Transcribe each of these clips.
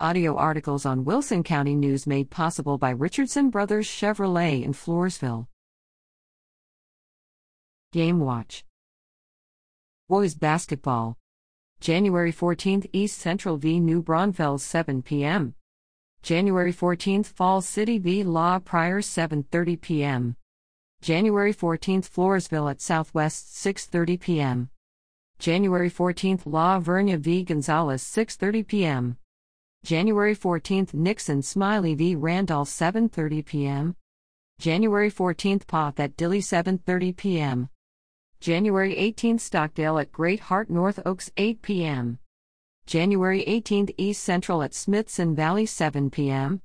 Audio articles on Wilson County News made possible by Richardson Brothers Chevrolet in Floresville. Game Watch Boys Basketball January 14th East Central v New Braunfels 7 p.m. January 14th Falls City v La Pryor 7:30 p.m. January 14th Floresville at Southwest 6:30 p.m. January 14th La Vernia v Gonzales 6:30 p.m. January 14th Nixon Smiley v Randolph 7:30 p.m. January 14th Poth at Dilley 7:30 p.m. January 18th Stockdale at Great Heart North Oaks 8 p.m. January 18th East Central at Smithson Valley 7 p.m.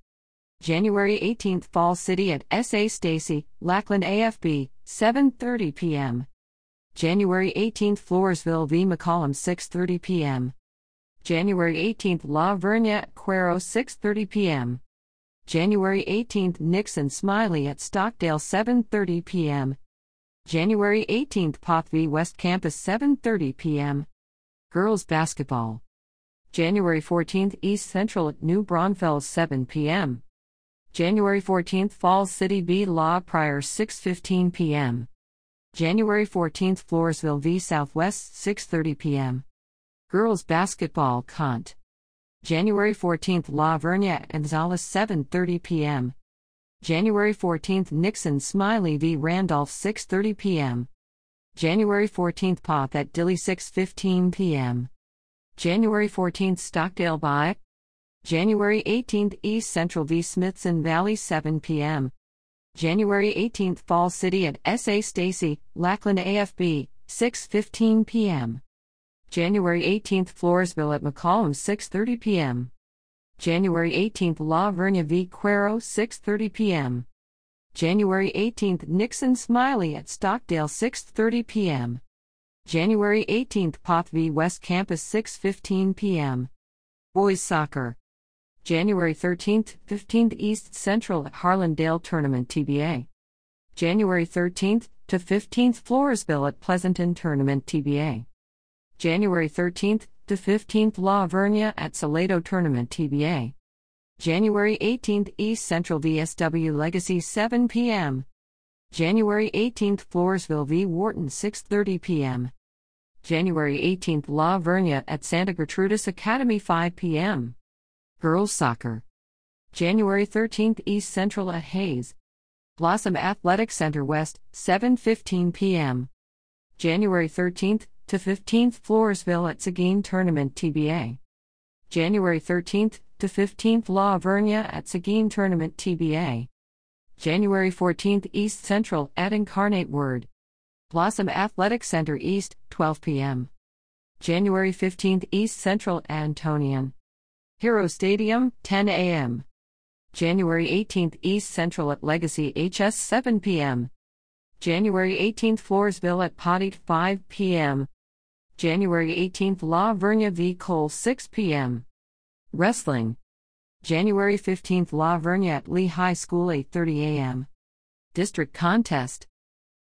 January 18th Fall City at SA Stacy, Lackland AFB 7:30 p.m. January 18th Floresville v McCollum 6:30 p.m. January 18th La Vernia Cuero 6:30 p.m. January 18th Nixon Smiley at Stockdale 7:30 p.m. January 18th Poth v West Campus 7:30 p.m. Girls basketball. January 14th East Central at New Braunfels 7 p.m. January 14th Falls City v La Pryor 6:15 p.m. January 14th Floresville v Southwest 6:30 p.m. Girls Basketball Kant. January 14th La Vernia and Gonzales 7:30 p.m. January 14th Nixon Smiley v Randolph 6:30 p.m. January 14th Poth at Dilley 6:15 p.m. January 14th Stockdale by January 18th East Central v Smithson Valley 7 p.m. January 18th Fall City at SA Stacy, Lackland AFB 6:15 p.m. January 18th Floresville at McCollum 6:30 p.m. January 18th La Vernia v Cuero 6:30 p.m. January 18th Nixon Smiley at Stockdale 6:30 p.m. January 18th Poth v West Campus 6:15 p.m. Boys Soccer January 13th 15th East Central at Harlandale Tournament TBA January 13th to 15th Floresville at Pleasanton Tournament TBA January 13th to 15th La Vernia at Salado Tournament TBA. January 18th East Central VSW Legacy 7 p.m. January 18th Floresville v Wharton 6:30 p.m. January 18th La Vernia at Santa Gertrudis Academy 5 p.m. Girls Soccer. January 13th East Central at Hayes. Blossom Athletic Center West 7:15 p.m. January 13th to 15th Floresville at Seguin Tournament TBA. January 13th to 15th La Vernia at Seguin Tournament TBA. January 14th East Central at Incarnate Word. Blossom Athletic Center East, 12 p.m. January 15th East Central Antonian. Hero Stadium, 10 a.m. January 18th East Central at Legacy HS 7 p.m. January 18th Floresville at Poteet 5 p.m. January 18th La Vernia v Cole 6 p.m. Wrestling. January 15th La Vernia at Lee High School 8:30 a.m. District contest.